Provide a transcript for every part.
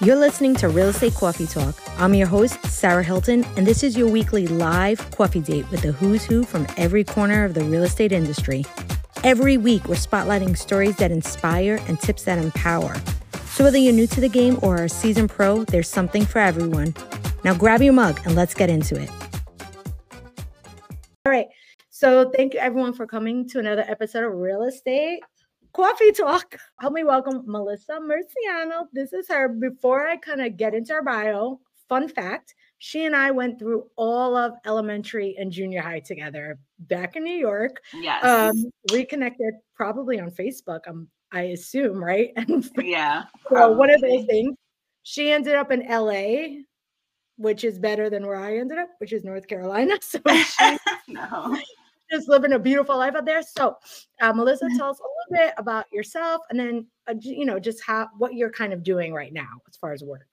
You're listening to Real Estate Coffee Talk. I'm your host, Sarah Hilton, and this is your weekly live coffee date with the who's who from every corner of the real estate industry. Every week, we're spotlighting stories that inspire and tips that empower. So, whether you're new to the game or a seasoned pro, there's something for everyone. Now, grab your mug and let's get into it. All right. So, thank you everyone for coming to another episode of Real Estate Coffee Talk. Help me welcome Melissa Murciano. This is her. Before I kind of get into her bio, fun fact she and I went through all of elementary and junior high together back in New York. Yes. Um, reconnected probably on Facebook, um, I assume, right? Yeah. so one of those things. She ended up in LA, which is better than where I ended up, which is North Carolina. So she, no just living a beautiful life out there. So, uh, Melissa, tell us a little bit about yourself, and then uh, you know just how what you're kind of doing right now as far as work.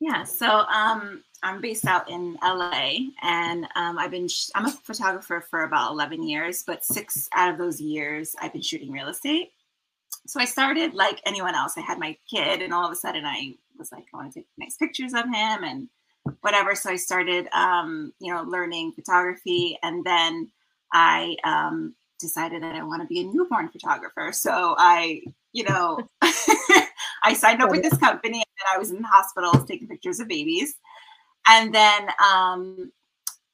Yeah, so um, I'm based out in LA, and um, I've been sh- I'm a photographer for about 11 years, but six out of those years I've been shooting real estate. So I started like anyone else. I had my kid, and all of a sudden I was like, I want to take nice pictures of him and whatever. So I started, um, you know, learning photography, and then I um, decided that I want to be a newborn photographer. So I, you know, I signed up with this company and I was in the hospitals taking pictures of babies. And then um,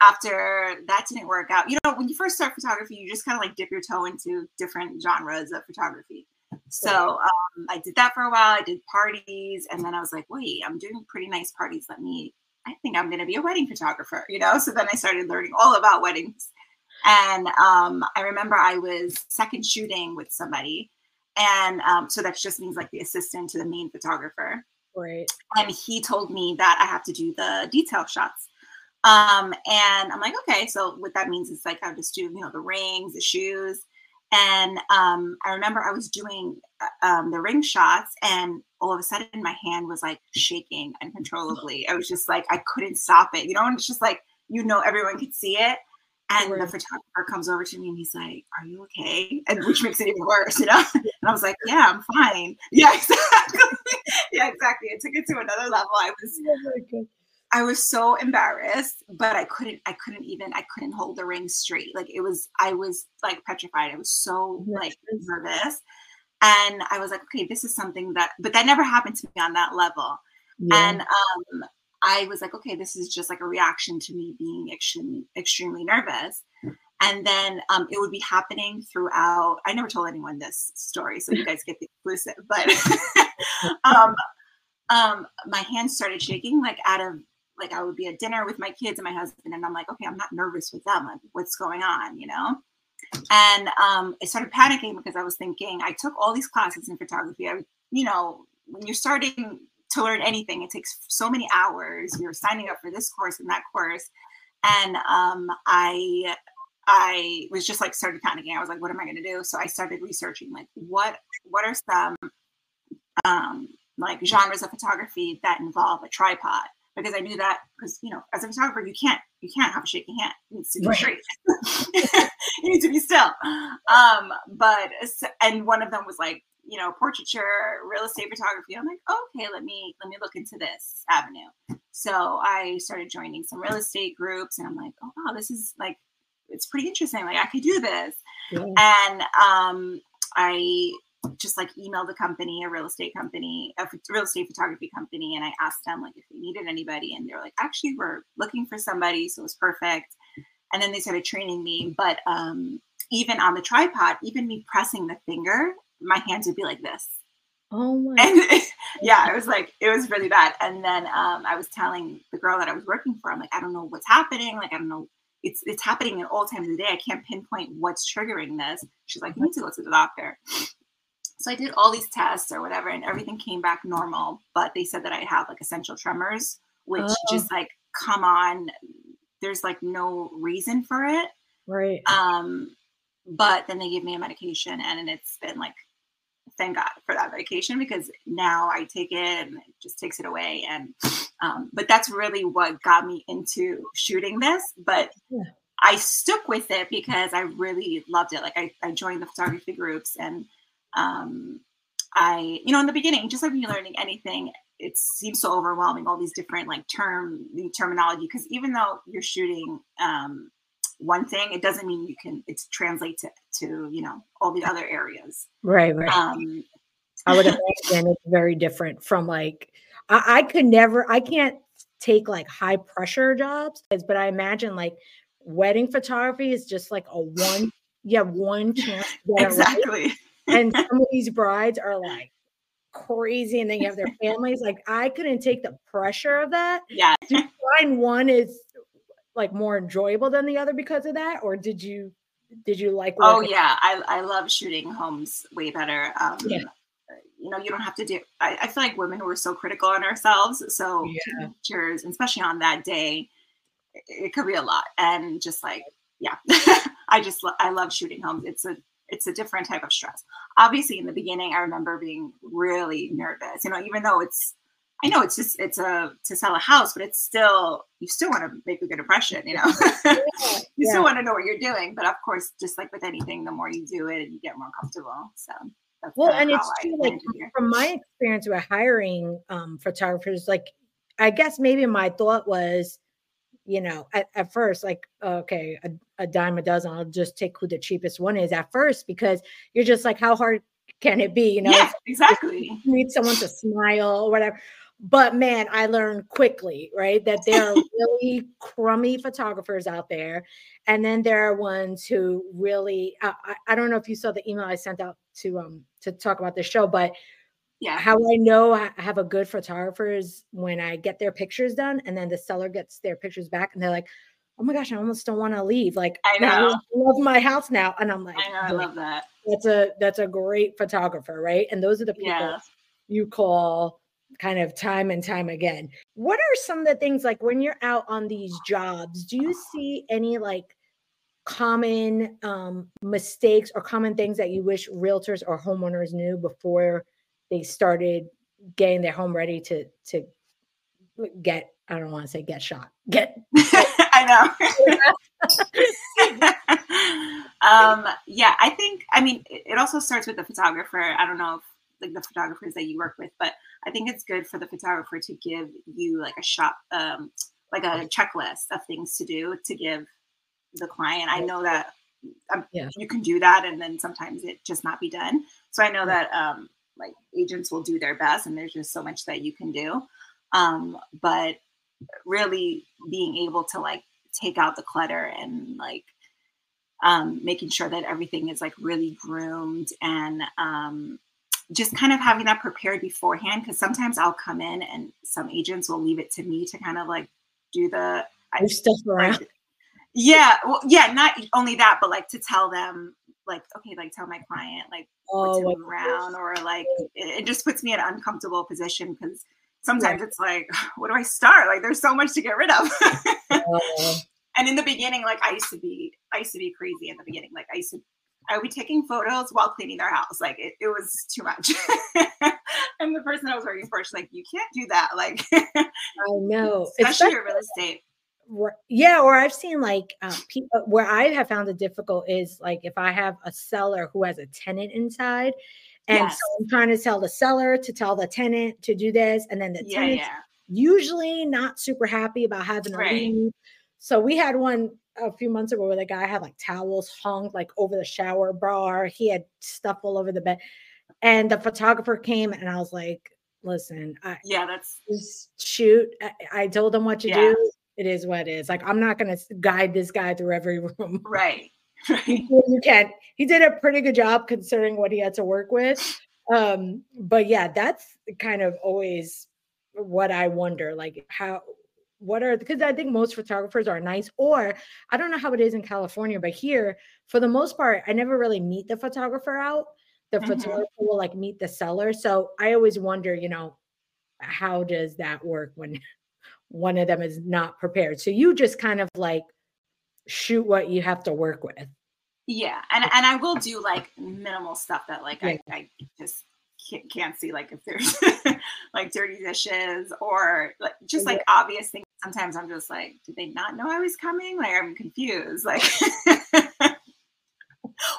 after that didn't work out, you know, when you first start photography, you just kind of like dip your toe into different genres of photography. So um, I did that for a while. I did parties, and then I was like, wait, I'm doing pretty nice parties. Let me, I think I'm going to be a wedding photographer, you know? So then I started learning all about weddings. And um, I remember I was second shooting with somebody. And um, so that just means like the assistant to the main photographer. Right. And he told me that I have to do the detail shots. Um, and I'm like, okay, so what that means is like I just do, you know, the rings, the shoes. And um, I remember I was doing uh, um, the ring shots, and all of a sudden my hand was like shaking uncontrollably. I was just like, I couldn't stop it, you know, and it's just like, you know, everyone could see it. And right. the photographer comes over to me and he's like, Are you okay? And which makes it even worse, you know? And I was like, Yeah, I'm fine. Yeah, exactly. yeah, exactly. It took it to another level. I was oh I was so embarrassed, but I couldn't, I couldn't even, I couldn't hold the ring straight. Like it was, I was like petrified. I was so like nervous. And I was like, okay, this is something that, but that never happened to me on that level. Yeah. And um, I was like, okay, this is just like a reaction to me being extremely, extremely nervous. And then um, it would be happening throughout. I never told anyone this story, so you guys get the exclusive. But um, um, my hands started shaking, like out of like I would be at dinner with my kids and my husband, and I'm like, okay, I'm not nervous with them. Like, what's going on, you know? And um, I started panicking because I was thinking I took all these classes in photography. I, you know, when you're starting to learn anything. It takes so many hours. You're signing up for this course and that course. And um, I I was just like started panicking. I was like, what am I gonna do? So I started researching like what what are some um, like genres of photography that involve a tripod because I knew that because you know as a photographer you can't you can't have a shaky hand it needs to be right. straight you need to be still um but and one of them was like you know, portraiture, real estate photography. I'm like, okay, let me let me look into this avenue. So I started joining some real estate groups, and I'm like, oh wow, this is like it's pretty interesting. Like I could do this, yeah. and um, I just like emailed a company, a real estate company, a real estate photography company, and I asked them like if they needed anybody, and they were like, actually, we're looking for somebody, so it was perfect. And then they started training me, but um, even on the tripod, even me pressing the finger my hands would be like this. Oh my. And yeah, it was like it was really bad. And then um, I was telling the girl that I was working for, I'm like, I don't know what's happening. Like I don't know. It's it's happening at all times of the day. I can't pinpoint what's triggering this. She's like, you need to go to the doctor. So I did all these tests or whatever, and everything came back normal. But they said that I have like essential tremors, which oh. just like come on. There's like no reason for it. Right. Um, but then they gave me a medication, and it's been like thank God for that medication because now I take it and it just takes it away. And um, but that's really what got me into shooting this. But yeah. I stuck with it because I really loved it. Like I, I joined the photography groups and um, I, you know, in the beginning, just like when you're learning anything, it seems so overwhelming all these different like term the terminology because even though you're shooting um, one thing it doesn't mean you can it's translate to, to you know all the other areas right right um, i would imagine it's very different from like I, I could never i can't take like high pressure jobs but i imagine like wedding photography is just like a one you have one chance exactly right. and some of these brides are like crazy and then you have their families. Like I couldn't take the pressure of that. Yeah. Do you find one is like more enjoyable than the other because of that? Or did you did you like Oh yeah. I, I love shooting homes way better. Um yeah. you know, you don't have to do I, I feel like women were so critical on ourselves. So yeah. pictures, especially on that day, it, it could be a lot. And just like, yeah. I just I love shooting homes. It's a it's a different type of stress. Obviously, in the beginning, I remember being really nervous. You know, even though it's, I know it's just it's a to sell a house, but it's still you still want to make a good impression. You know, you yeah. still want to know what you're doing. But of course, just like with anything, the more you do it, you get more comfortable. So. well, and it's true. Like from my experience with hiring um, photographers, like I guess maybe my thought was, you know, at, at first, like, okay, a, a, dime a dozen, I'll just take who the cheapest one is at first because you're just like, how hard can it be? You know, yeah, exactly. You need someone to smile or whatever. But man, I learned quickly, right, that there are really crummy photographers out there. And then there are ones who really, I, I don't know if you saw the email I sent out to um to talk about the show, but yeah how i know i have a good photographer is when i get their pictures done and then the seller gets their pictures back and they're like oh my gosh i almost don't want to leave like i know i love my house now and i'm like i know i love that that's a that's a great photographer right and those are the people yeah. you call kind of time and time again what are some of the things like when you're out on these jobs do you see any like common um, mistakes or common things that you wish realtors or homeowners knew before they started getting their home ready to to get I don't want to say get shot. Get I know. um yeah, I think I mean it also starts with the photographer. I don't know if like the photographers that you work with, but I think it's good for the photographer to give you like a shot um like a checklist of things to do to give the client. I know that um, yeah. you can do that and then sometimes it just not be done. So I know that um like agents will do their best and there's just so much that you can do um, but really being able to like take out the clutter and like um, making sure that everything is like really groomed and um, just kind of having that prepared beforehand because sometimes i'll come in and some agents will leave it to me to kind of like do the I, stuff around. Yeah well yeah not only that but like to tell them like okay like tell my client like oh, to move around or like it, it, just puts me in an uncomfortable position because sometimes it's like what do i start? Like there's so much to get rid of. Uh, and in the beginning like i used to be i used to be crazy in the beginning. Like i used to i would be taking photos while cleaning their house like it, it was too much and the person i was working for she's like you can't do that like i know especially, especially your real estate yeah or i've seen like um, people uh, where i have found it difficult is like if i have a seller who has a tenant inside and yes. so i'm trying to tell the seller to tell the tenant to do this and then the yeah, tenant yeah. usually not super happy about having to right. leave so we had one a few months ago where the guy had like towels hung like over the shower bar he had stuff all over the bed and the photographer came and i was like listen I, yeah that's shoot I, I told him what to yeah. do it is what it is. Like I'm not going to guide this guy through every room. Right. you can't. He did a pretty good job considering what he had to work with. Um, but yeah, that's kind of always what I wonder. Like how what are because I think most photographers are nice, or I don't know how it is in California, but here, for the most part, I never really meet the photographer out. The mm-hmm. photographer will like meet the seller. So I always wonder, you know, how does that work when one of them is not prepared. So you just kind of like shoot what you have to work with. Yeah, and and I will do like minimal stuff that like yeah. I, I just can't, can't see like if there's like dirty dishes or like just like obvious things. Sometimes I'm just like, did they not know I was coming? Like I'm confused. Like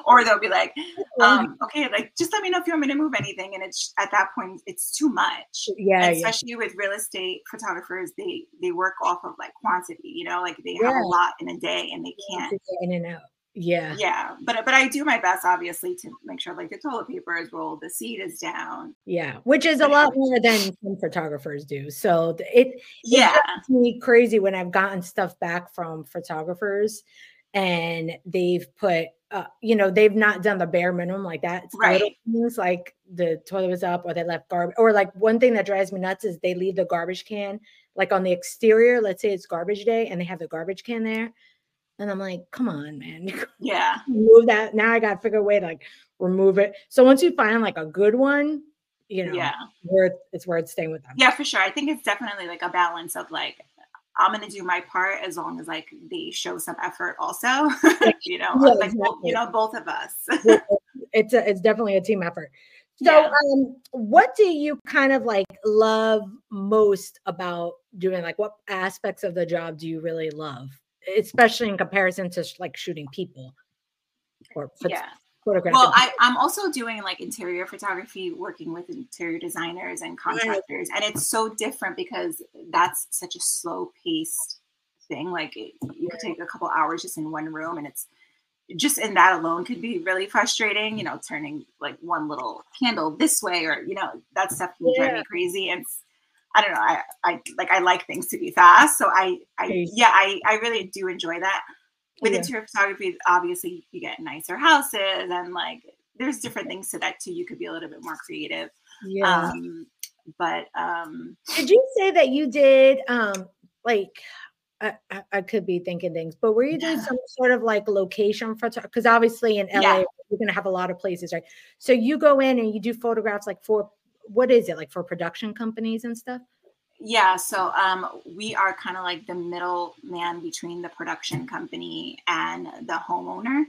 or they'll be like, um, okay, like just let me know if you want me to move anything. And it's at that point, it's too much. Yeah. And especially yeah. with real estate photographers, they they work off of like quantity, you know, like they yeah. have a lot in a day and they can't in and out. Yeah. Yeah. But but I do my best obviously to make sure like the toilet paper is rolled, the seat is down. Yeah. Which is a lot more than some photographers do. So it yeah it's me crazy when I've gotten stuff back from photographers and they've put uh, you know, they've not done the bare minimum like that. It's right. things like the toilet was up or they left garbage or like one thing that drives me nuts is they leave the garbage can like on the exterior. Let's say it's garbage day and they have the garbage can there and I'm like, come on, man. Yeah. Move that. Now I got to figure a way to like remove it. So once you find like a good one, you know, yeah, worth it's worth staying with them. Yeah, for sure. I think it's definitely like a balance of like I'm gonna do my part as long as like they show some effort also. you know, yeah, like exactly. you know, both of us. it's a, it's definitely a team effort. So yeah. um what do you kind of like love most about doing like what aspects of the job do you really love? Especially in comparison to like shooting people or yeah. Well, I, am also doing like interior photography, working with interior designers and contractors, and it's so different because that's such a slow paced thing. Like it, you could take a couple hours just in one room, and it's just in that alone could be really frustrating. You know, turning like one little candle this way, or you know, that stuff can yeah. drive me crazy. And I don't know. I, I like I like things to be fast. So I, I yeah, I, I really do enjoy that. With yeah. interior photography, obviously you get nicer houses and like there's different things to that too. You could be a little bit more creative. Yeah. Um, but um did you say that you did um like I, I, could be thinking things, but were you doing yeah. some sort of like location for because obviously in LA yeah. you're gonna have a lot of places, right? So you go in and you do photographs like for what is it like for production companies and stuff? Yeah, so um, we are kind of like the middle man between the production company and the homeowner.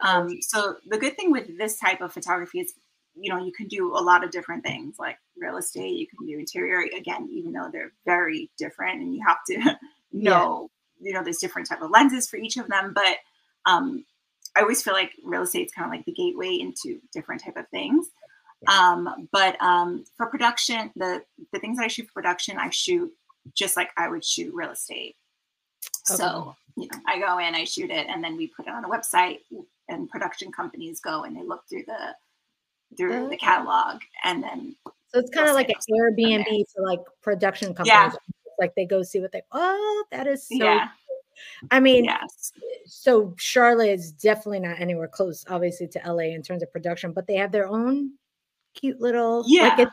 Um, so the good thing with this type of photography is, you know, you can do a lot of different things like real estate. You can do interior again, even though they're very different, and you have to know, yeah. you know, there's different type of lenses for each of them. But um, I always feel like real estate is kind of like the gateway into different type of things. Um, but um, for production, the the things I shoot for production, I shoot just like I would shoot real estate. Okay. So you know, I go in, I shoot it, and then we put it on a website, and production companies go and they look through the through oh. the catalog, and then so it's kind of like an Airbnb for like production companies. Yeah. Like they go see what they. Oh, that is so. Yeah. I mean, yes. so Charlotte is definitely not anywhere close, obviously, to LA in terms of production, but they have their own cute little yeah like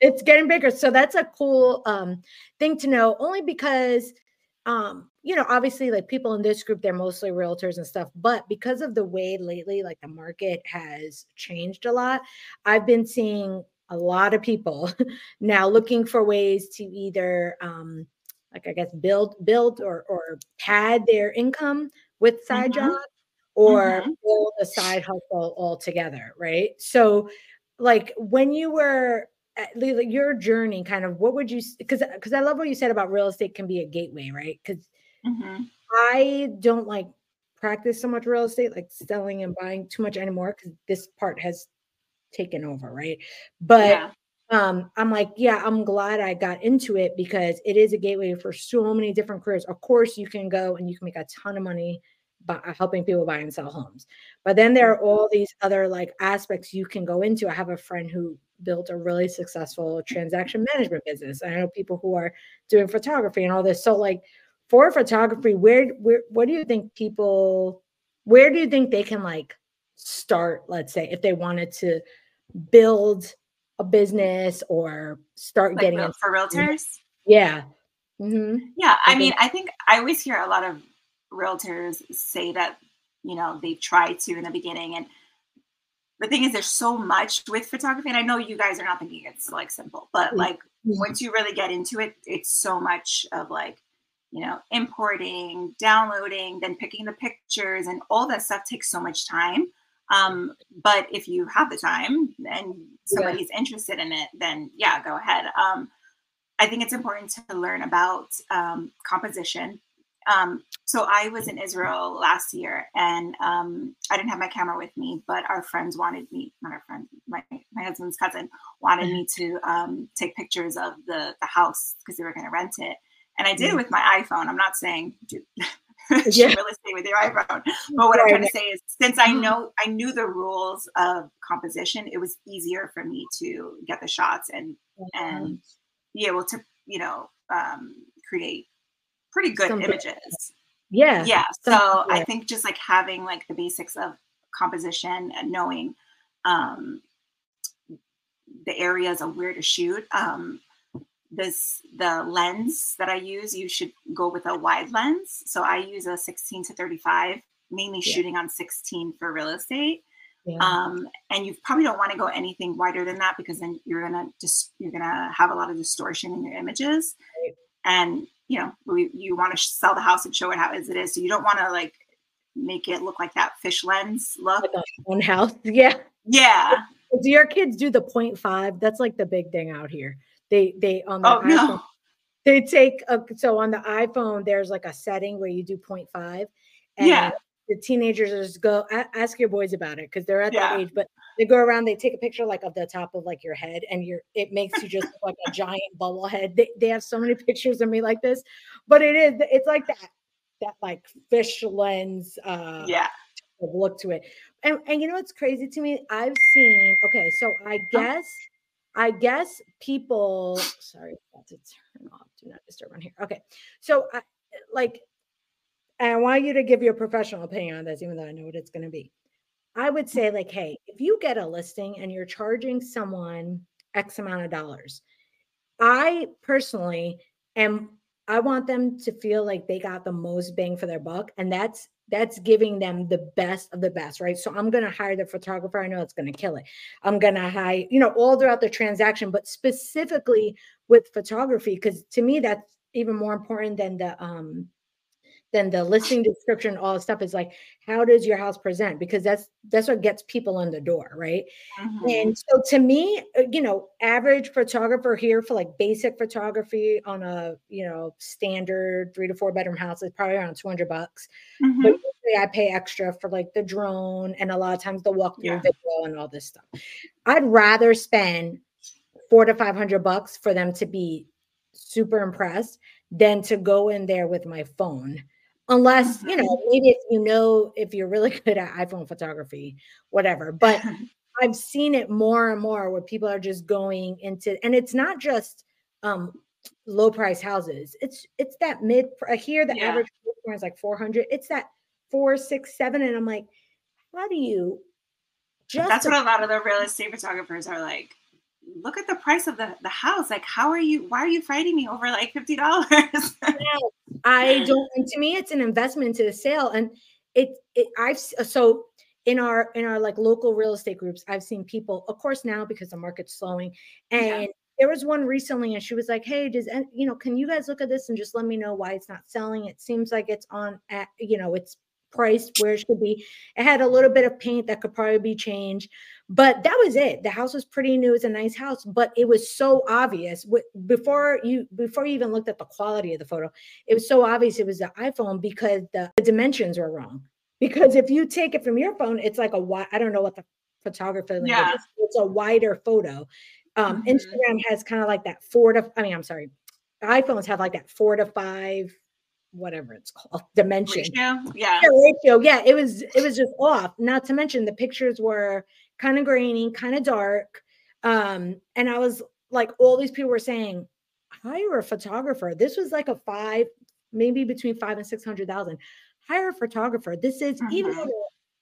it's getting bigger so that's a cool um thing to know only because um you know obviously like people in this group they're mostly realtors and stuff but because of the way lately like the market has changed a lot i've been seeing a lot of people now looking for ways to either um like i guess build build or or pad their income with side mm-hmm. jobs or mm-hmm. build a side hustle altogether right so like when you were your journey kind of what would you because because i love what you said about real estate can be a gateway right because mm-hmm. i don't like practice so much real estate like selling and buying too much anymore because this part has taken over right but yeah. um i'm like yeah i'm glad i got into it because it is a gateway for so many different careers of course you can go and you can make a ton of money helping people buy and sell homes. But then there are mm-hmm. all these other like aspects you can go into. I have a friend who built a really successful transaction management business. I know people who are doing photography and all this. So like for photography, where where what do you think people where do you think they can like start, let's say, if they wanted to build a business or start like getting real, for realtors? Yeah. Mm-hmm. Yeah. I, I mean, I think I always hear a lot of realtors say that you know they've tried to in the beginning and the thing is there's so much with photography and i know you guys are not thinking it's like simple but mm-hmm. like once you really get into it it's so much of like you know importing downloading then picking the pictures and all that stuff takes so much time um, but if you have the time and somebody's yeah. interested in it then yeah go ahead um, i think it's important to learn about um, composition um, so I was in Israel last year, and um, I didn't have my camera with me, but our friends wanted me, not our friend, my my husband's cousin wanted me to um, take pictures of the the house because they were going to rent it, and I did it with my iPhone. I'm not saying do yeah. really stay with your iPhone, but what I'm trying to say is, since I know I knew the rules of composition, it was easier for me to get the shots and and be able to you know um, create pretty good Something. images. Yeah. Yeah. So I think just like having like the basics of composition and knowing um, the areas of where to shoot. Um, this the lens that I use, you should go with a wide lens. So I use a 16 to 35, mainly yeah. shooting on 16 for real estate. Yeah. Um, and you probably don't want to go anything wider than that because then you're gonna just you're gonna have a lot of distortion in your images. Right. And you know, we, you want to sell the house and show it how as it is. So you don't want to like make it look like that fish lens look. Like one house. Yeah. Yeah. Do your kids do the 0.5? That's like the big thing out here. They they on the oh, iPhone, no. they take a, so on the iPhone there's like a setting where you do 0.5 and yeah the teenagers just go ask your boys about it because they're at yeah. that age but they go around they take a picture like of the top of like your head and you're it makes you just like a giant bubble head. They, they have so many pictures of me like this but it is it's like that that like fish lens uh yeah. look to it. And, and you know what's crazy to me? I've seen okay so i guess i guess people sorry I to turn off do not disturb on here. Okay so I, like want you to give your professional opinion on this, even though I know what it's going to be. I would say, like, hey, if you get a listing and you're charging someone X amount of dollars, I personally am, I want them to feel like they got the most bang for their buck. And that's, that's giving them the best of the best, right? So I'm going to hire the photographer. I know it's going to kill it. I'm going to hire, you know, all throughout the transaction, but specifically with photography, because to me, that's even more important than the, um, then the listing description, all the stuff is like, how does your house present? Because that's that's what gets people in the door, right? Mm-hmm. And so to me, uh, you know, average photographer here for like basic photography on a you know standard three to four bedroom house is probably around 200 bucks. Mm-hmm. But I pay extra for like the drone and a lot of times the walkthrough yeah. video and all this stuff. I'd rather spend four to five hundred bucks for them to be super impressed than to go in there with my phone unless you know mm-hmm. maybe if you know if you're really good at iphone photography whatever but i've seen it more and more where people are just going into and it's not just um low price houses it's it's that mid here the yeah. average is like 400 it's that four six seven and i'm like how do you just that's what a lot of the real estate photographers are like look at the price of the, the house. Like, how are you, why are you fighting me over like $50? I don't, and to me, it's an investment to the sale. And it, it, I've, uh, so in our, in our like local real estate groups, I've seen people, of course, now because the market's slowing and yeah. there was one recently and she was like, Hey, does, you know, can you guys look at this and just let me know why it's not selling? It seems like it's on at, you know, it's priced where it should be. It had a little bit of paint that could probably be changed, but that was it. The house was pretty new. It's a nice house, but it was so obvious before you before you even looked at the quality of the photo. It was so obvious it was the iPhone because the, the dimensions were wrong. Because if you take it from your phone, it's like a wide. I don't know what the photographer yeah. is. It's a wider photo. Um, mm-hmm. Instagram has kind of like that four to. I mean, I'm sorry. iPhones have like that four to five whatever it's called dimension ratio. Yeah. yeah ratio yeah it was it was just off not to mention the pictures were kind of grainy kind of dark um and i was like all these people were saying hire a photographer. This was like a five maybe between five and six hundred thousand. Hire a photographer. This is mm-hmm. even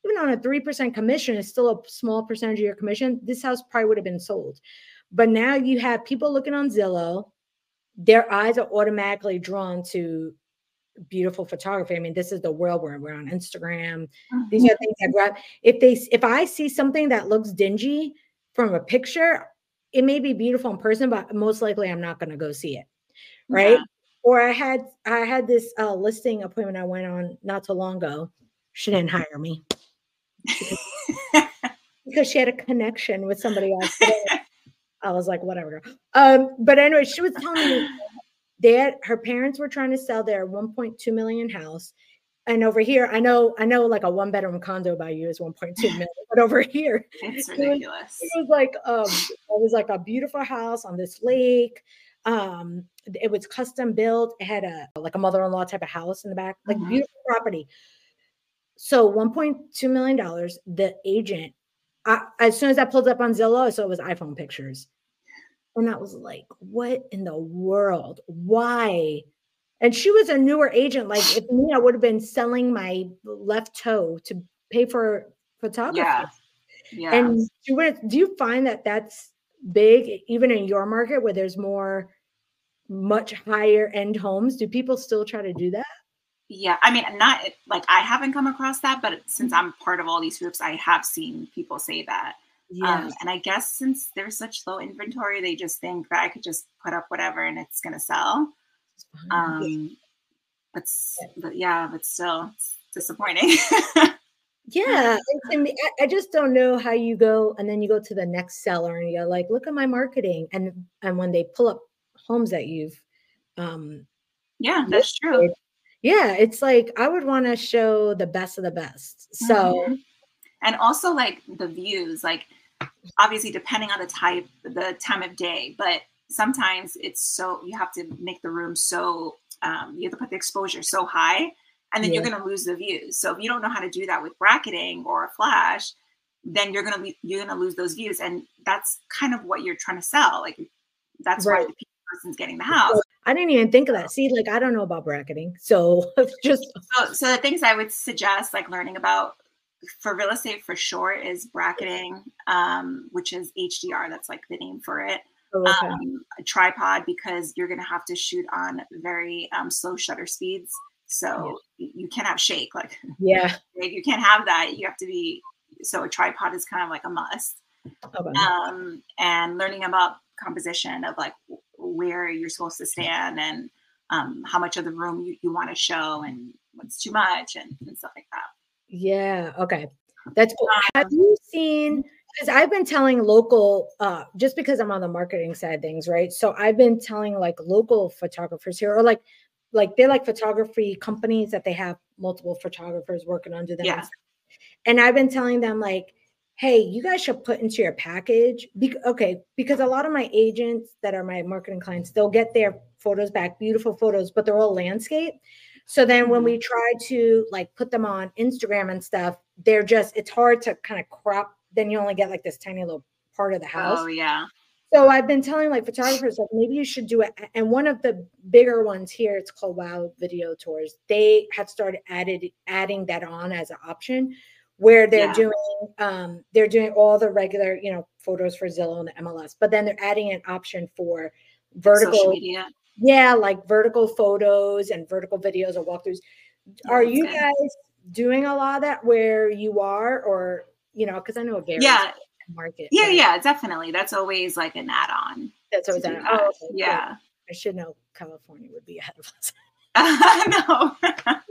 even on a three percent commission is still a small percentage of your commission this house probably would have been sold. But now you have people looking on zillow their eyes are automatically drawn to beautiful photography. I mean, this is the world where we're on Instagram. Mm-hmm. These are things I grab. If they if I see something that looks dingy from a picture, it may be beautiful in person, but most likely I'm not going to go see it. Right. Yeah. Or I had I had this uh, listing appointment I went on not so long ago. She didn't hire me because, because she had a connection with somebody else. I was like, whatever. Um, but anyway, she was telling me they had her parents were trying to sell their 1.2 million house. And over here i know i know like a one bedroom condo by you is 1.2 million but over here it's ridiculous it was, it was like um it was like a beautiful house on this lake. Um it was custom built. It had a like a mother-in-law type of house in the back like mm-hmm. beautiful property. So 1.2 million dollars the agent I, as soon as I pulled up on Zillow, I saw it was iPhone pictures. And I was like, what in the world? Why? And she was a newer agent. Like if me, I would have been selling my left toe to pay for photography. Yeah. Yeah. And do you, do you find that that's big, even in your market where there's more, much higher end homes? Do people still try to do that? Yeah, I mean, not like I haven't come across that, but since mm-hmm. I'm part of all these groups, I have seen people say that. Yeah. Um, and I guess since there's such low inventory, they just think that I could just put up whatever and it's gonna sell. Um, but, but yeah, but still, it's disappointing. yeah, and, I just don't know how you go and then you go to the next seller and you're like, look at my marketing, and and when they pull up homes that you've, um, yeah, that's true yeah it's like i would want to show the best of the best so mm-hmm. and also like the views like obviously depending on the type the time of day but sometimes it's so you have to make the room so um, you have to put the exposure so high and then yeah. you're going to lose the views so if you don't know how to do that with bracketing or a flash then you're going to be you're going to lose those views and that's kind of what you're trying to sell like that's right. why the person's getting the house I didn't even think of that. See, like I don't know about bracketing, so just so, so the things I would suggest, like learning about for real estate for sure, is bracketing, um, which is HDR. That's like the name for it. Oh, okay. um, a tripod because you're going to have to shoot on very um, slow shutter speeds, so yeah. you have shake. Like yeah, you can't have that. You have to be so a tripod is kind of like a must. Okay. Um, and learning about composition of like where you're supposed to stand and um, how much of the room you, you want to show and what's too much and, and stuff like that. Yeah. Okay. That's cool. Um, Have you seen? Because I've been telling local, uh, just because I'm on the marketing side things, right? So I've been telling like local photographers here, or like, like they're like photography companies that they have multiple photographers working under them. Yeah. And I've been telling them like, hey, you guys should put into your package. Be- okay, because a lot of my agents that are my marketing clients, they'll get their photos back, beautiful photos, but they're all landscape. So then when we mm-hmm. try to like put them on Instagram and stuff, they're just it's hard to kind of crop. Then you only get like this tiny little part of the house. Oh yeah. So I've been telling like photographers like maybe you should do it. And one of the bigger ones here, it's called Wow Video Tours. They had started added adding that on as an option where they're yeah. doing um, they're doing all the regular you know photos for Zillow and the MLS, but then they're adding an option for vertical media. Yeah, like vertical photos and vertical videos or walkthroughs. Are you guys doing a lot of that where you are, or you know, because I know it varies. Yeah, market. Yeah, yeah, definitely. That's always like an add-on. That's always an add-on. Oh, okay, yeah. Cool. I should know California would be ahead of us. no. but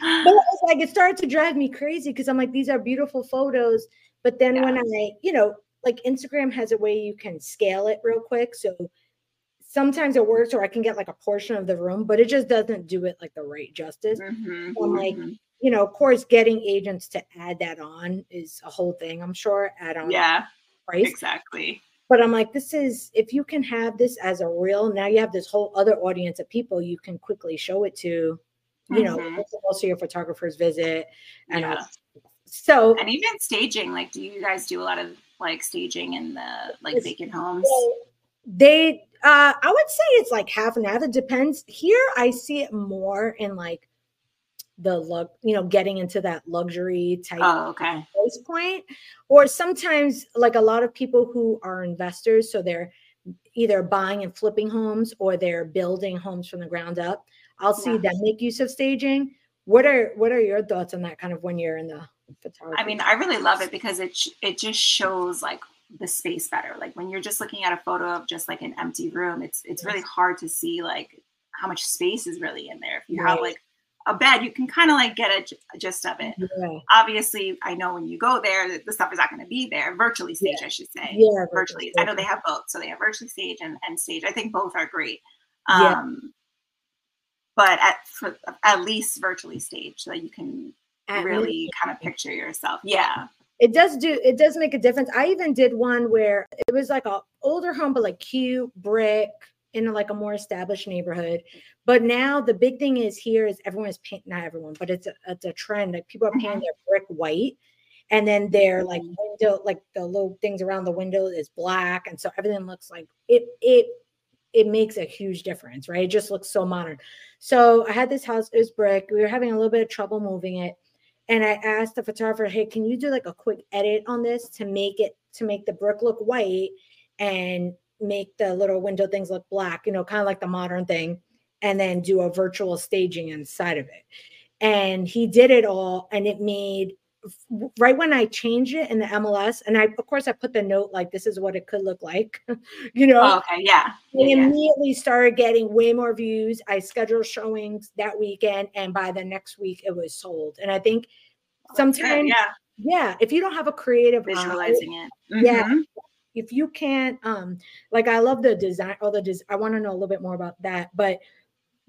it's like it started to drive me crazy because I'm like, these are beautiful photos. But then yeah. when I, you know, like Instagram has a way you can scale it real quick. So sometimes it works or I can get like a portion of the room, but it just doesn't do it like the right justice. Mm-hmm, I'm like, mm-hmm. you know, of course, getting agents to add that on is a whole thing, I'm sure. Add on yeah, price. Exactly. But I'm like, this is if you can have this as a real, now you have this whole other audience of people you can quickly show it to you know, mm-hmm. also your photographers visit. And yeah. so and even staging, like do you guys do a lot of like staging in the like vacant homes? They uh I would say it's like half and half. It depends. Here I see it more in like the lug, you know, getting into that luxury type oh, okay. price point. Or sometimes like a lot of people who are investors, so they're either buying and flipping homes or they're building homes from the ground up. I'll see yeah. them make use of staging. What are what are your thoughts on that kind of when you're in the photography? I mean, I really love it because it it just shows like the space better. Like when you're just looking at a photo of just like an empty room, it's it's really hard to see like how much space is really in there. If you right. have like a bed, you can kind of like get a, gist of it. Yeah. Obviously, I know when you go there, the stuff is not going to be there. Virtually stage, yeah. I should say. Yeah, virtually. I know they have both, so they have virtually stage and, and stage. I think both are great. Um, but at for, at least virtually staged so that you can at really least. kind of picture yourself. Yeah. It does do it does make a difference. I even did one where it was like a older home, but like cute brick in like a more established neighborhood. But now the big thing is here is everyone is paint not everyone, but it's a, it's a trend. Like people are painting mm-hmm. their brick white and then their like mm-hmm. window like the little things around the window is black and so everything looks like it it it makes a huge difference right it just looks so modern so i had this house it was brick we were having a little bit of trouble moving it and i asked the photographer hey can you do like a quick edit on this to make it to make the brick look white and make the little window things look black? You know kind of like the modern thing and then do a virtual staging inside of it. And he did it all and it made right when I changed it in the MLS, and I of course I put the note like this is what it could look like, you know. Oh, okay, yeah. I yeah, immediately started getting way more views. I scheduled showings that weekend, and by the next week it was sold. And I think oh, sometimes, yeah, yeah, if you don't have a creative visualizing eye, it, mm-hmm. yeah. If you can't, um, like I love the design, all the des- I want to know a little bit more about that, but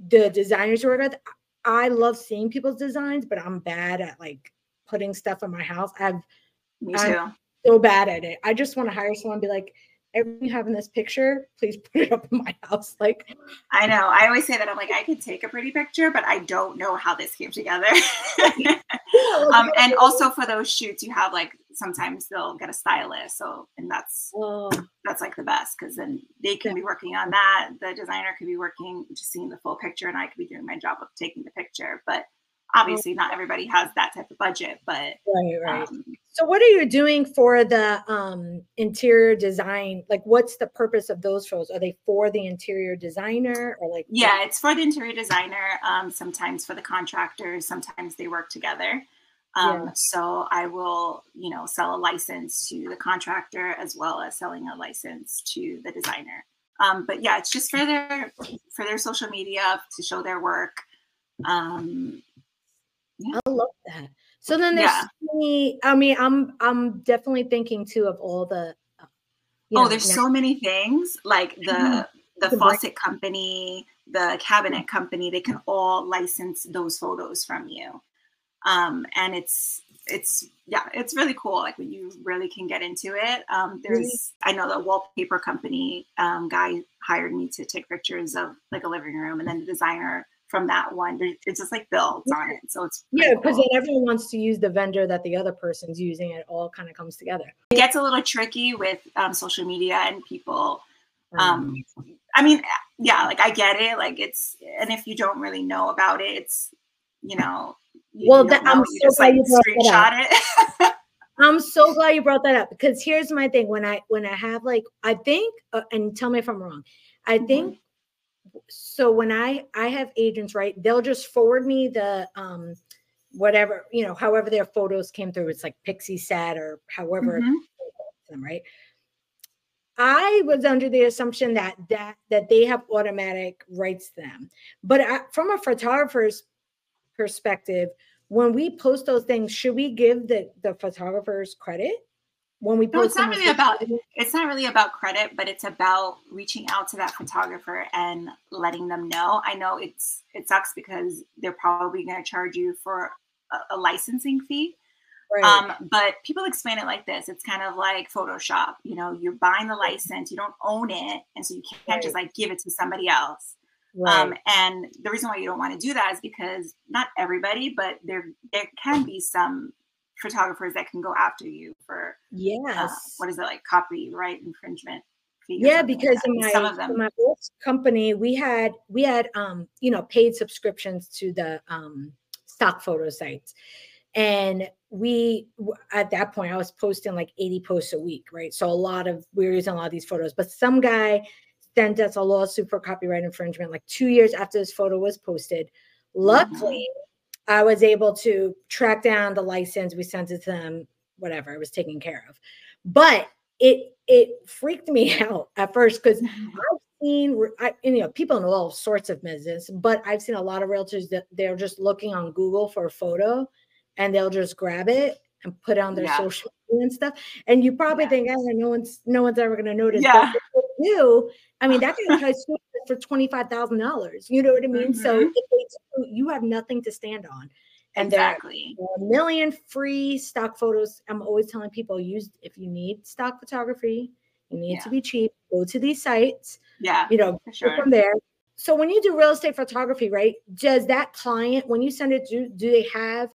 the designers work with, I love seeing people's designs, but I'm bad at like putting stuff in my house. I've me too. I'm so bad at it. I just want to hire someone and be like, everything you have in this picture, please put it up in my house. Like I know. I always say that I'm like, I could take a pretty picture, but I don't know how this came together. um, and also for those shoots, you have like sometimes they'll get a stylist. So and that's oh. that's like the best because then they can be working on that. The designer could be working just seeing the full picture, and I could be doing my job of taking the picture. But obviously not everybody has that type of budget but right right um, so what are you doing for the um interior design like what's the purpose of those shows are they for the interior designer or like yeah it's for the interior designer um sometimes for the contractors sometimes they work together um, yeah. So I will, you know, sell a license to the contractor as well as selling a license to the designer. Um, but yeah, it's just for their for their social media to show their work. Um, yeah. I love that. So then there's yeah. many, I mean, I'm I'm definitely thinking too of all the uh, Oh, know, there's so many things like the mm-hmm. the, the faucet company, the cabinet company, they can all license those photos from you. Um, and it's it's yeah, it's really cool. Like when you really can get into it. Um, there's? I know the wallpaper company um, guy hired me to take pictures of like a living room, and then the designer from that one. It's just like builds on it. So it's yeah, because cool. then everyone wants to use the vendor that the other person's using. It all kind of comes together. It gets a little tricky with um, social media and people. Um, I mean, yeah, like I get it. Like it's, and if you don't really know about it, it's, you know, you well, that, I'm so just, glad like, you screenshot it. I'm so glad you brought that up because here's my thing. When I when I have like, I think, uh, and tell me if I'm wrong. I mm-hmm. think so when I I have agents, right? They'll just forward me the um whatever, you know, however their photos came through. It's like Pixie Pixieset or however mm-hmm. them, right? I was under the assumption that that that they have automatic rights to them. But I, from a photographer's perspective, when we post those things, should we give the the photographers credit? When we no, it's not really about it's not really about credit but it's about reaching out to that photographer and letting them know. I know it's it sucks because they're probably going to charge you for a, a licensing fee. Right. um, but people explain it like this. It's kind of like photoshop. You know you're buying the license you don't own it and so you can't right. just like give it to somebody else. Um, right. Um, and the reason why you don't want to do that is because not everybody, but there there can be some photographers that can go after you for uh, yes. uh, what is it like copyright infringement yeah because like in my, some of them. my old company we had we had um you know paid subscriptions to the um stock photo sites. And we at that point i was posting like 80 posts a week right? So a lot of we were using a lot of these photos. But some guy sent us a lawsuit for copyright infringement like two years after this photo was posted. Luckily mm-hmm I was able to track down the license. We sent it to them, whatever, it was taken care of. But it it freaked me out at first because mm-hmm. I've seen I, you know people in all sorts of business, but I've seen a lot of realtors that they're just looking on Google for a photo and they'll just grab it and put it on their yeah. social media and stuff. And you probably yeah. think, oh, no one's no one's ever going to notice. Yeah. You, I mean, that guy tries to for $25,000. You know what I mean? Mm-hmm. So do, you have nothing to stand on. And exactly. there are a million free stock photos. I'm always telling people use if you need stock photography, you need yeah. to be cheap, go to these sites. Yeah. You know, sure. from there. So when you do real estate photography, right? Does that client, when you send it, do, do they have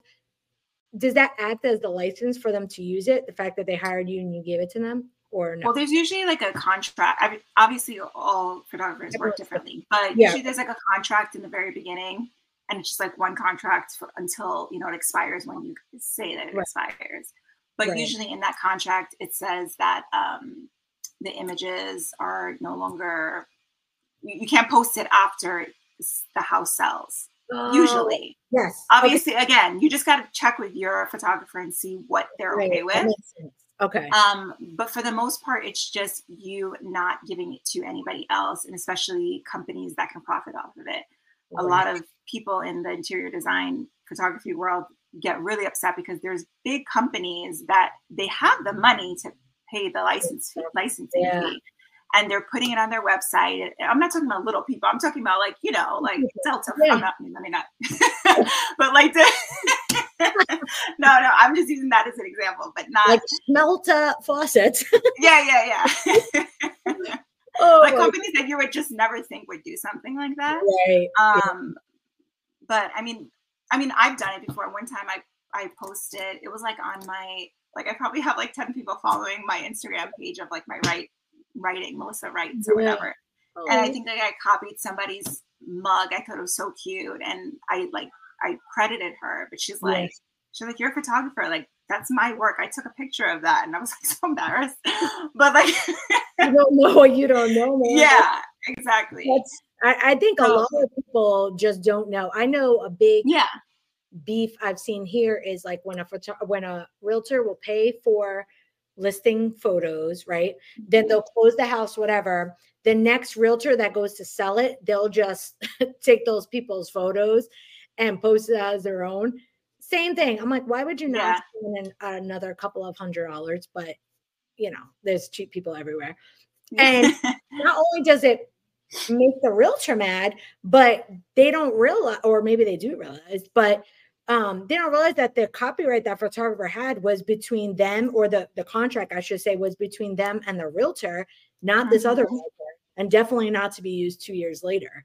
does that act as the license for them to use it? The fact that they hired you and you gave it to them? Or no? Well, there's usually like a contract. I mean, obviously, all photographers work differently, but yeah. usually there's like a contract in the very beginning, and it's just like one contract for, until you know it expires when you say that it right. expires. But right. usually in that contract, it says that um, the images are no longer. You, can't post it after the house sells. Oh, usually, yes. Obviously, okay. again, you just got to check with your photographer and see what they're right. okay with. Okay. Um, but for the most part, it's just you not giving it to anybody else, and especially companies that can profit off of it. Right. A lot of people in the interior design photography world get really upset because there's big companies that they have the money to pay the license fee, licensing yeah. fee, and they're putting it on their website. I'm not talking about little people. I'm talking about like you know like Delta. Yeah. I'm not. Let me not. but like the no, no, I'm just using that as an example, but not like Smelta faucets. yeah, yeah, yeah. oh, like companies that you would just never think would do something like that. Right. Um, yeah. but I mean, I mean, I've done it before. One time I I posted, it was like on my like I probably have like 10 people following my Instagram page of like my write writing, Melissa writes or yeah. whatever. Oh. And I think that I copied somebody's mug. I thought it was so cute. And I like I credited her, but she's like, yes. she's like, you're a photographer. Like, that's my work. I took a picture of that. And I was like so embarrassed. But like You don't know what you don't know, man. Yeah, exactly. That's I, I think a lot of people just don't know. I know a big yeah beef I've seen here is like when a photo- when a realtor will pay for listing photos, right? Then mm-hmm. they'll close the house, whatever. The next realtor that goes to sell it, they'll just take those people's photos and post it as their own. Same thing. I'm like, why would you not yeah. spend another couple of hundred dollars? But you know, there's cheap people everywhere. And not only does it make the realtor mad, but they don't realize, or maybe they do realize, but um, they don't realize that the copyright that photographer had was between them, or the the contract, I should say, was between them and the realtor, not mm-hmm. this other mm-hmm. realtor, and definitely not to be used two years later.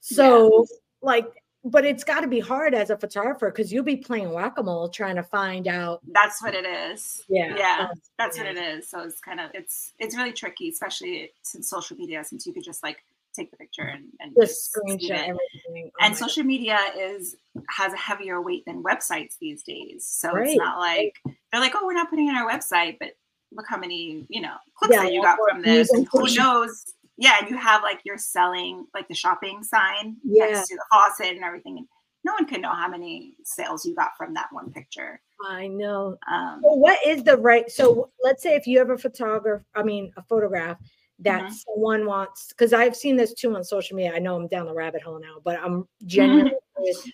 So, yeah. like, but it's got to be hard as a photographer because you'll be playing whack-a-mole trying to find out that's what it is. Yeah yeah that's what it is. So it's kind of it's it's really tricky especially since social media since you could just like take the picture and, and just screenshot everything. Oh and social God. media is has a heavier weight than websites these days. So right. it's not like they're like oh we're not putting in our website but look how many you know clicks yeah, that you got from this. and who knows yeah, and you have like you're selling like the shopping sign yeah. next to the faucet and everything. And no one can know how many sales you got from that one picture. I know. Um, what is the right? So let's say if you have a photographer, I mean a photograph that mm-hmm. someone wants, because I've seen this too on social media. I know I'm down the rabbit hole now, but I'm genuinely. Mm-hmm.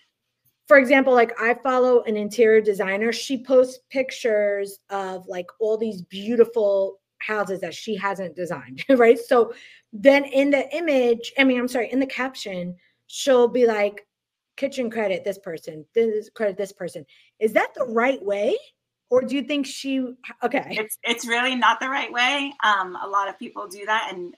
For example, like I follow an interior designer. She posts pictures of like all these beautiful houses that she hasn't designed, right? So then in the image, I mean, I'm sorry, in the caption, she'll be like, kitchen credit this person, this credit this person. Is that the right way? Or do you think she okay? It's it's really not the right way. Um, a lot of people do that. And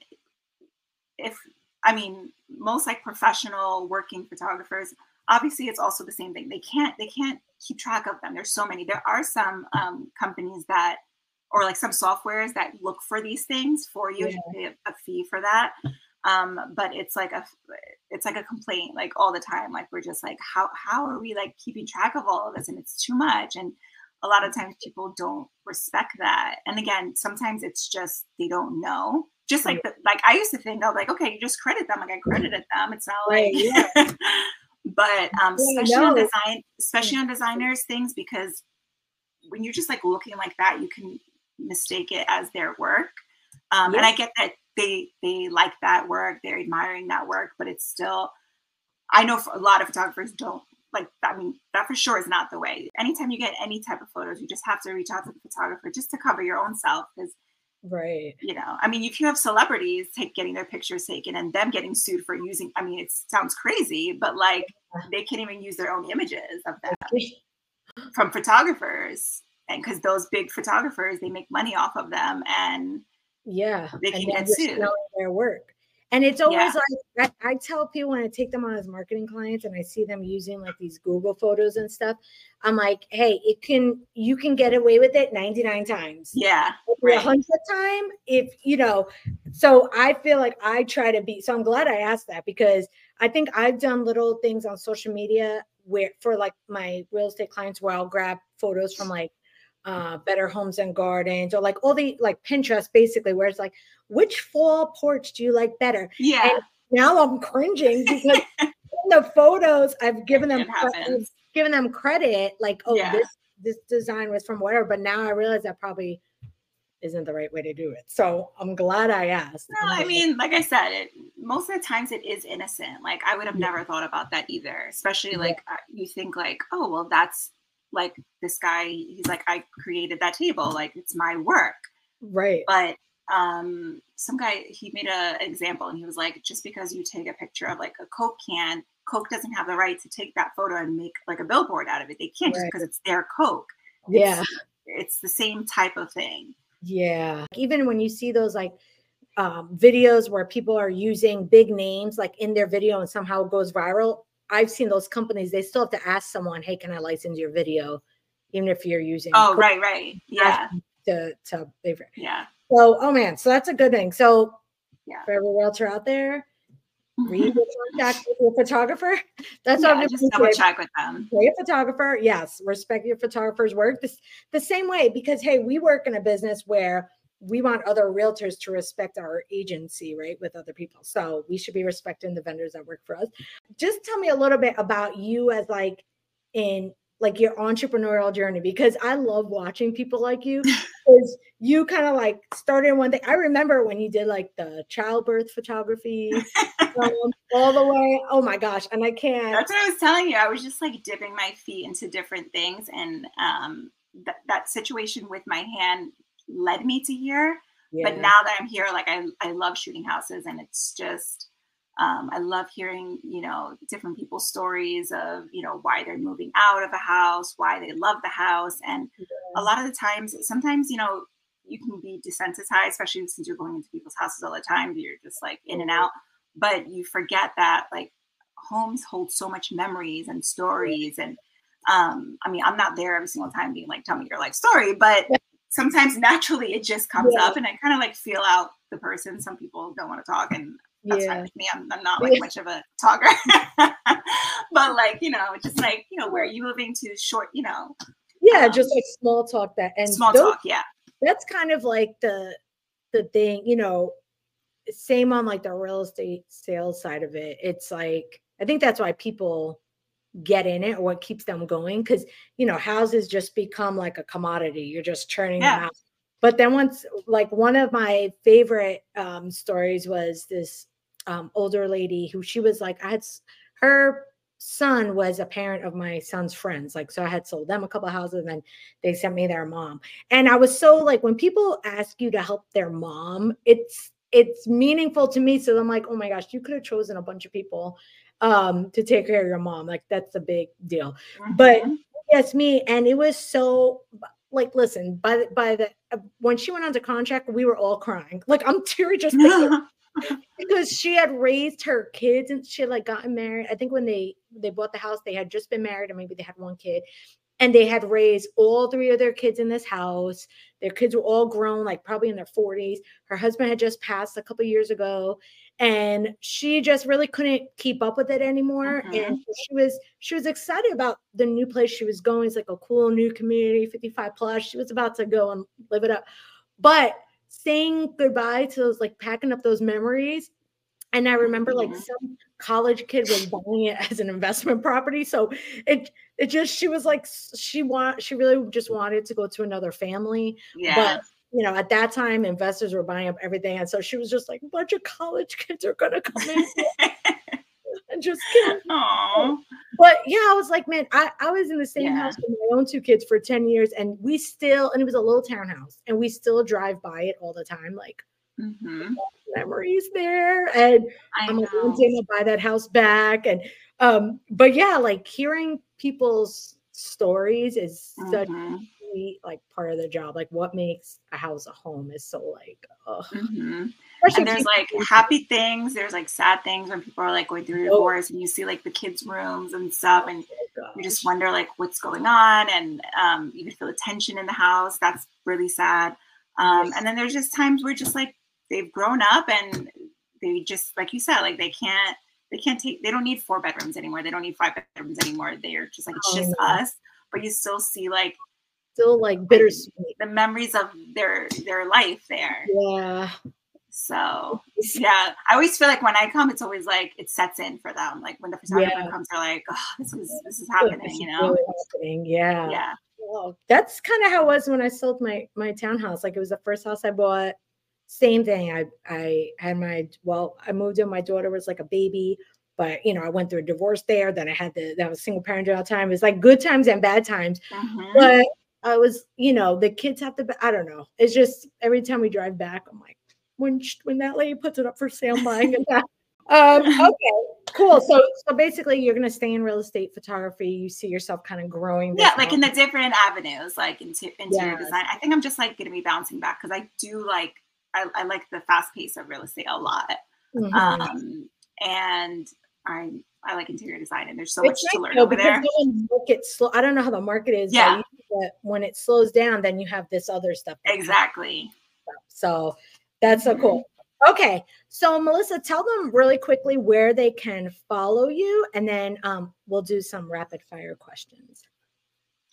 if I mean most like professional working photographers, obviously it's also the same thing. They can't they can't keep track of them. There's so many. There are some um, companies that or like some softwares that look for these things for you. Yeah. You pay a, a fee for that. Um, but it's like a it's like a complaint like all the time. Like we're just like, how how are we like keeping track of all of this? And it's too much. And a lot of times people don't respect that. And again, sometimes it's just they don't know. Just like the, like I used to think, oh, like okay, you just credit them. Like I credited them. It's not like. Yeah. but um, especially on design, especially on designers things, because when you're just like looking like that, you can mistake it as their work. Um, And I get that they they like that work, they're admiring that work, but it's still. I know a lot of photographers don't like. I mean, that for sure is not the way. Anytime you get any type of photos, you just have to reach out to the photographer just to cover your own self because Right. You know, I mean, if you have celebrities take getting their pictures taken and them getting sued for using, I mean, it sounds crazy, but like they can't even use their own images of them from photographers. And because those big photographers, they make money off of them and yeah, they can and get sued. Their work. And it's always Yeah. like I, I tell people when I take them on as marketing clients and I see them using like these Google photos and stuff, I'm like, hey, it can you can get away with it 99 times. Yeah. The Right. hundredth time, if you know, so I feel like I try to be so I'm glad I asked that because I think I've done little things on social media where for like my real estate clients where I'll grab photos from like uh better homes and gardens or like all the like Pinterest basically where it's like which fall porch do you like better? Yeah. Now I'm cringing because in the photos I've given them It credit, given them credit like oh Yeah. this this design was from whatever but now I realize that probably isn't the right way to do it. So I'm glad I asked. No, I mean, like I said, it most of the times it is innocent. Like I would have Yeah. never thought about that either. Especially Yeah. like uh, you think like, oh well, that's like this guy. He's like, I created that table. Like it's my work. right. But um, some guy he made a example and he was like, just because you take a picture of like a Coke can, Coke doesn't have the right to take that photo and make like a billboard out of it. They can't just because it's their Coke. Yeah. It's the same type of thing. Yeah. Even when you see those like um, videos where people are using big names like in their video and somehow it goes viral, I've seen those companies, they still have to ask someone, hey, can I license your video? Even if you're using Oh, Coke right, right. Yeah, to, to it. yeah. So, oh man, so that's a good thing. So, Yeah. for every realtor out there, mm-hmm. read your contact with your photographer. That's yeah, all I'm just double check with them. Pay a photographer. Yes, respect your photographer's work. This the same way because hey, we work in a business where we want other realtors to respect our agency, right, with other people. So we should be respecting the vendors that work for us. Just tell me a little bit about you as like in like your entrepreneurial journey because I love watching people like you because you kind of like started one thing. I remember when you did like the childbirth photography um, all the way. Oh my gosh. And I can't. That's what I was telling you. I was just like dipping my feet into different things, and um, that that situation with my hand led me to here. But now that I'm here, like I I love shooting houses, and it's just um, I love hearing you know different people's stories of you know why they're moving out of a house, why they love the house, and a lot of the times, sometimes you know you can be desensitized, especially since you're going into people's houses all the time. You're just like in and out, but you forget that like homes hold so much memories and stories and um i mean i'm not there every single time being like tell me your life story but sometimes naturally it just comes Yeah. up and i kind of like feel out the person some people don't want to talk and that's fine yeah. with me i'm, I'm not like Yeah. much of a talker but like you know just like you know where are you moving to short you know Yeah, um, just like small talk that and small those- talk yeah That's kind of like the the thing, you know, same on like the real estate sales side of it. It's like I think that's why people get in it or what keeps them going because you know houses just become like a commodity you're just churning them out. But then once like one of my favorite um stories was this um older lady who she was like i had her son was a parent of my son's friends like so i had sold them a couple of houses and then they sent me their mom. And i was so like when people ask you to help their mom it's it's meaningful to me so i'm like oh my gosh you could have chosen a bunch of people um to take care of your mom like that's a big deal. But- Mhm. yes me and it was so like listen by the, by the uh, when she went on under contract we were all crying. Like i'm teary just because she had raised her kids and she had like gotten married. I think when they they bought the house they had just been married and maybe they had one kid and they had raised all three of their kids in this house. Their kids were all grown like probably in their 40s her husband had just passed a couple years ago and she just really couldn't keep up with it anymore Mhm. and she was she was excited about the new place she was going. It's like a cool new community 55 plus. She was about to go and live it up. But saying goodbye to those like packing up those memories and i remember like Mhm. some college kid was buying it as an investment property. So it it just she was like she want she really just wanted to go to another family yeah but you know at that time investors were buying up everything and so she was just like a bunch of college kids are gonna come in and just kidding Aw. but yeah, I was like, man, I, I was in the same Yeah. house with my own two kids for 10 years, and we still, and it was a little townhouse, and we still drive by it all the time, like Mhm. memories there. And I I'm like, one know. day I'll buy that house back. And um, but yeah, like hearing people's stories is such Like part of the job. Like what makes a house a home is so like Mhm. And there's like happy things, there's like sad things when people are like going through divorce and you see like the kids' rooms and stuff and oh, you just wonder like what's going on and um, you can feel the tension in the house that's really sad. Um, and then there's just times where just like they've grown up and they just like you said like they can't they can't take they don't need four bedrooms anymore they don't need five bedrooms anymore they're just like it's Oh, just us but you still see like still like bittersweet. the memories of their their life there Yeah. so yeah i always feel like when i come it's always like it sets in for them like when the photographer Yeah. comes they're like oh this is this is happening is you know really happening. Yeah. yeah Well, that's kind of how it was when I sold my my townhouse. Like it was the first house I bought. Same thing. I I had my well, I moved in. My daughter was like a baby, but you know, I went through a divorce there. Then I had the That was single parent all the time. It was like good times and bad times. Mhm. But I was, you know, the kids have to. I don't know. It's just every time we drive back, I'm like, when when that lady puts it up for sale, I'm buying it. back. Um, okay, cool. So so basically, you're gonna stay in real estate photography. You see yourself kind of growing. yeah like in the different avenues like into interior Yes. design i think i'm just like going to be bouncing back because i do like I, I like the fast pace of real estate a lot Mhm. um and i i like interior design and there's so much It's to learn though, over there when the market slow, I don't know how the market is. Yeah. But when it slows down, then you have this other stuff. exactly. So that's so cool. Okay. So Melissa, tell them really quickly where they can follow you, and then um, we'll do some rapid fire questions.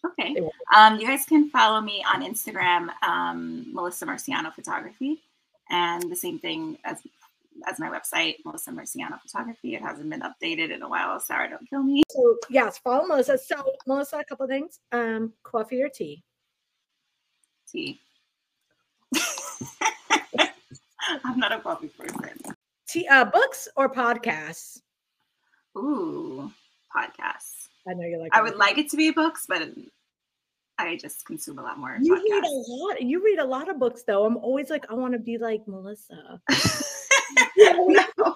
okay um you guys can follow me on instagram um melissa murciano photography and the same thing as as my website melissa Murciano photography it hasn't been updated in a while sarah don't kill me So yes, follow Melissa. So Melissa, a couple of things. Um, coffee or tea? tea i'm not a coffee person Tea uh, books or podcasts? Ooh, podcasts. I know you like. I would like it to be books, but I just consume a lot more You read a lot. You read a lot of books, though. I'm always like, I want to be like Melissa. You know, we- no,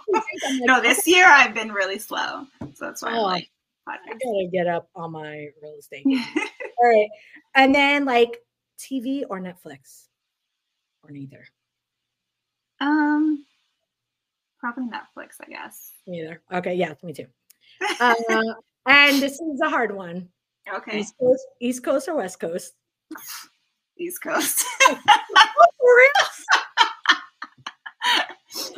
no, this year I've been really slow, so that's why Oh, I like I gotta get up on my real estate. All right, and then like TV or Netflix, or neither. um, probably Netflix, I guess. Neither. Okay, yeah, me too. Uh, and this is a hard one. Okay, East Coast, East Coast or West Coast? East Coast.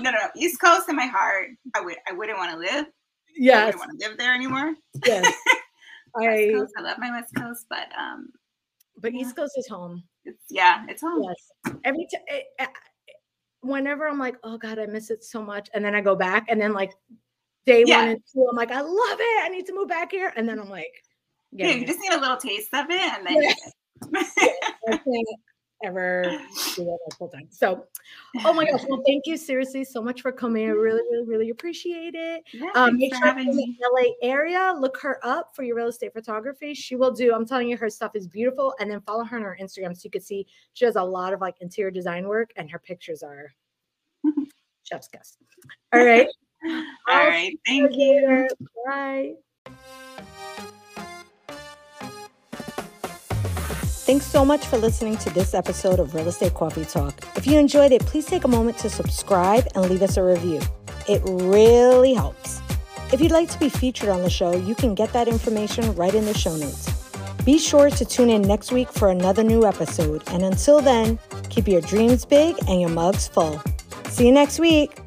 No, no, no, East Coast in my heart. I would, I wouldn't want to live. I Yes, wouldn't want to live there anymore. yes. I. Coast, I love my West Coast, but um, But Yeah. East Coast is home. it's yeah, it's home. Yes. Every time, whenever I'm like, oh God, I miss it so much. And then I go back and then like day Yeah. one and two, I'm like, I love it. I need to move back here. And then I'm like, Yeah, getting you just need a little taste of it, and then. Yeah. I can't ever do that full time. So, oh my gosh. Well, thank you seriously so much for coming. I really, really, really appreciate it. Yeah, Um, make sure in the LA area, look her up for your real estate photography. She will do, I'm telling you, her stuff is beautiful. And then follow her on her Instagram so you can see she does a lot of like interior design work and her pictures are chef's kiss. All right. All I'll right, thank you. later. Bye. Thanks so much for listening to this episode of Real Estate Coffee Talk. If you enjoyed it, please take a moment to subscribe and leave us a review. It really helps. If you'd like to be featured on the show, you can get that information right in the show notes. Be sure to tune in next week for another new episode. And until then, keep your dreams big and your mugs full. See you next week.